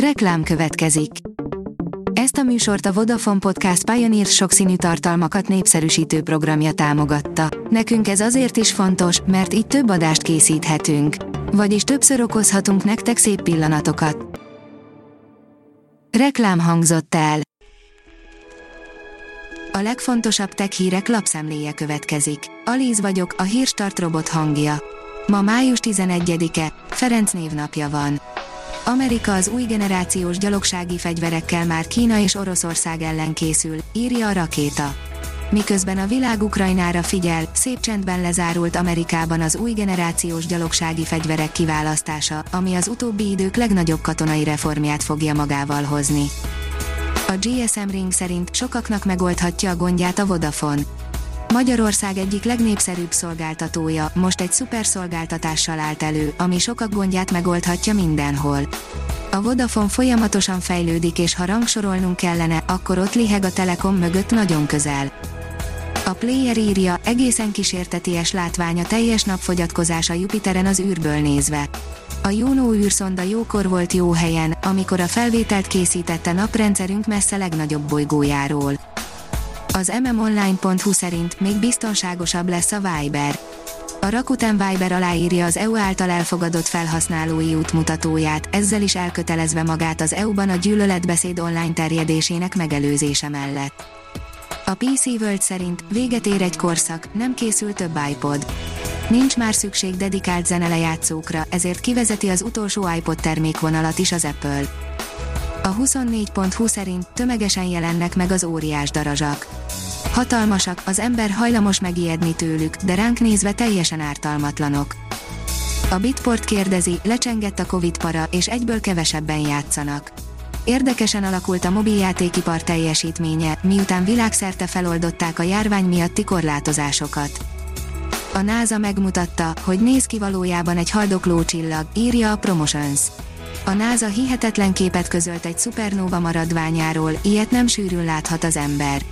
Reklám következik. Ezt a műsort a Vodafone Podcast Pioneer sokszínű tartalmakat népszerűsítő programja támogatta. Nekünk ez azért is fontos, mert így több adást készíthetünk. Vagyis többször okozhatunk nektek szép pillanatokat. Reklám hangzott el. A legfontosabb tech hírek lapszemléje következik. Alíz vagyok, a hírstart robot hangja. Ma május 11-e, Ferenc névnapja van. Amerika az új generációs gyalogsági fegyverekkel már Kína és Oroszország ellen készül, írja a rakéta. Miközben a világ Ukrajnára figyel, szép csendben lezárult Amerikában az új generációs gyalogsági fegyverek kiválasztása, ami az utóbbi idők legnagyobb katonai reformját fogja magával hozni. A GSM Ring szerint sokaknak megoldhatja a gondját a Vodafone. Magyarország egyik legnépszerűbb szolgáltatója most egy szuper szolgáltatással állt elő, ami sokak gondját megoldhatja mindenhol. A Vodafone folyamatosan fejlődik és ha rangsorolnunk kellene, akkor ott liheg a Telekom mögött nagyon közel. A player írja, egészen kísérteties látványa teljes napfogyatkozás a Jupiteren az űrből nézve. A Juno űrszonda jókor volt jó helyen, amikor a felvételt készítette naprendszerünk messze legnagyobb bolygójáról. Az mmonline.hu szerint még biztonságosabb lesz a Viber. A Rakuten Viber aláírja az EU által elfogadott felhasználói útmutatóját, ezzel is elkötelezve magát az EU-ban a gyűlöletbeszéd online terjedésének megelőzése mellett. A PC World szerint véget ér egy korszak, nem készül több iPod. Nincs már szükség dedikált zenelejátszókra, ezért kivezeti az utolsó iPod termékvonalat is az Apple. A 24.20 szerint tömegesen jelennek meg az óriás darazsak. Hatalmasak, az ember hajlamos megijedni tőlük, de ránk nézve teljesen ártalmatlanok. A Bitport kérdezi, lecsengett a Covid para, és egyből kevesebben játszanak. Érdekesen alakult a mobiljátékipar teljesítménye, miután világszerte feloldották a járvány miatti korlátozásokat. A NASA megmutatta, hogy néz ki valójában egy haldokló csillag, írja a Promotions. A NASA hihetetlen képet közölt egy szupernóva maradványáról, ilyet nem sűrűn láthat az ember.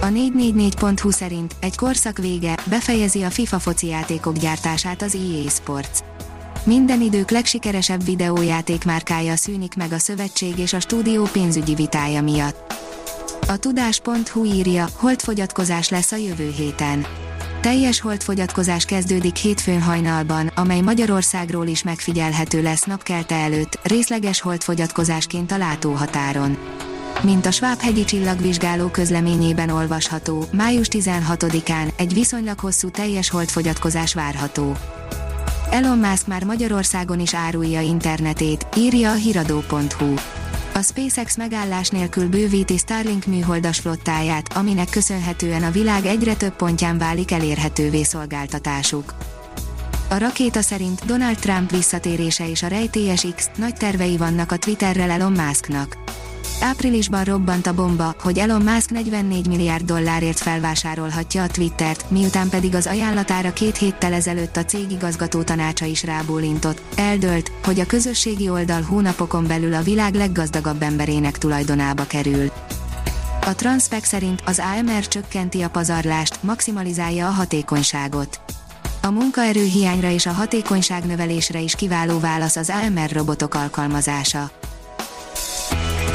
A 444.hu szerint egy korszak vége, befejezi a FIFA foci játékok gyártását az EA Sports. Minden idők legsikeresebb videójáték márkája szűnik meg a szövetség és a stúdió pénzügyi vitája miatt. A tudás.hu írja, holdfogyatkozás lesz a jövő héten. Teljes holdfogyatkozás kezdődik hétfőn hajnalban, amely Magyarországról is megfigyelhető lesz napkelte előtt, részleges holdfogyatkozásként a látóhatáron. Mint a Svábhegyi csillagvizsgáló közleményében olvasható, május 16-án egy viszonylag hosszú teljes holdfogyatkozás várható. Elon Musk már Magyarországon is árulja internetét, írja a hiradó.hu. A SpaceX megállás nélkül bővíti Starlink műholdas flottáját, aminek köszönhetően a világ egyre több pontján válik elérhetővé szolgáltatásuk. A rakéta szerint Donald Trump visszatérése és a rejtélyes X nagy tervei vannak a Twitterrel Elon Musknak. Áprilisban robbant a bomba, hogy Elon Musk 44 milliárd dollárért felvásárolhatja a Twittert, miután pedig az ajánlatára két héttel ezelőtt a cég igazgató tanácsa is rábólintott. Eldölt, hogy a közösségi oldal hónapokon belül a világ leggazdagabb emberének tulajdonába kerül. A Transpec szerint az AMR csökkenti a pazarlást, maximalizálja a hatékonyságot. A munkaerő hiányra és a hatékonyság növelésre is kiváló válasz az AMR robotok alkalmazása.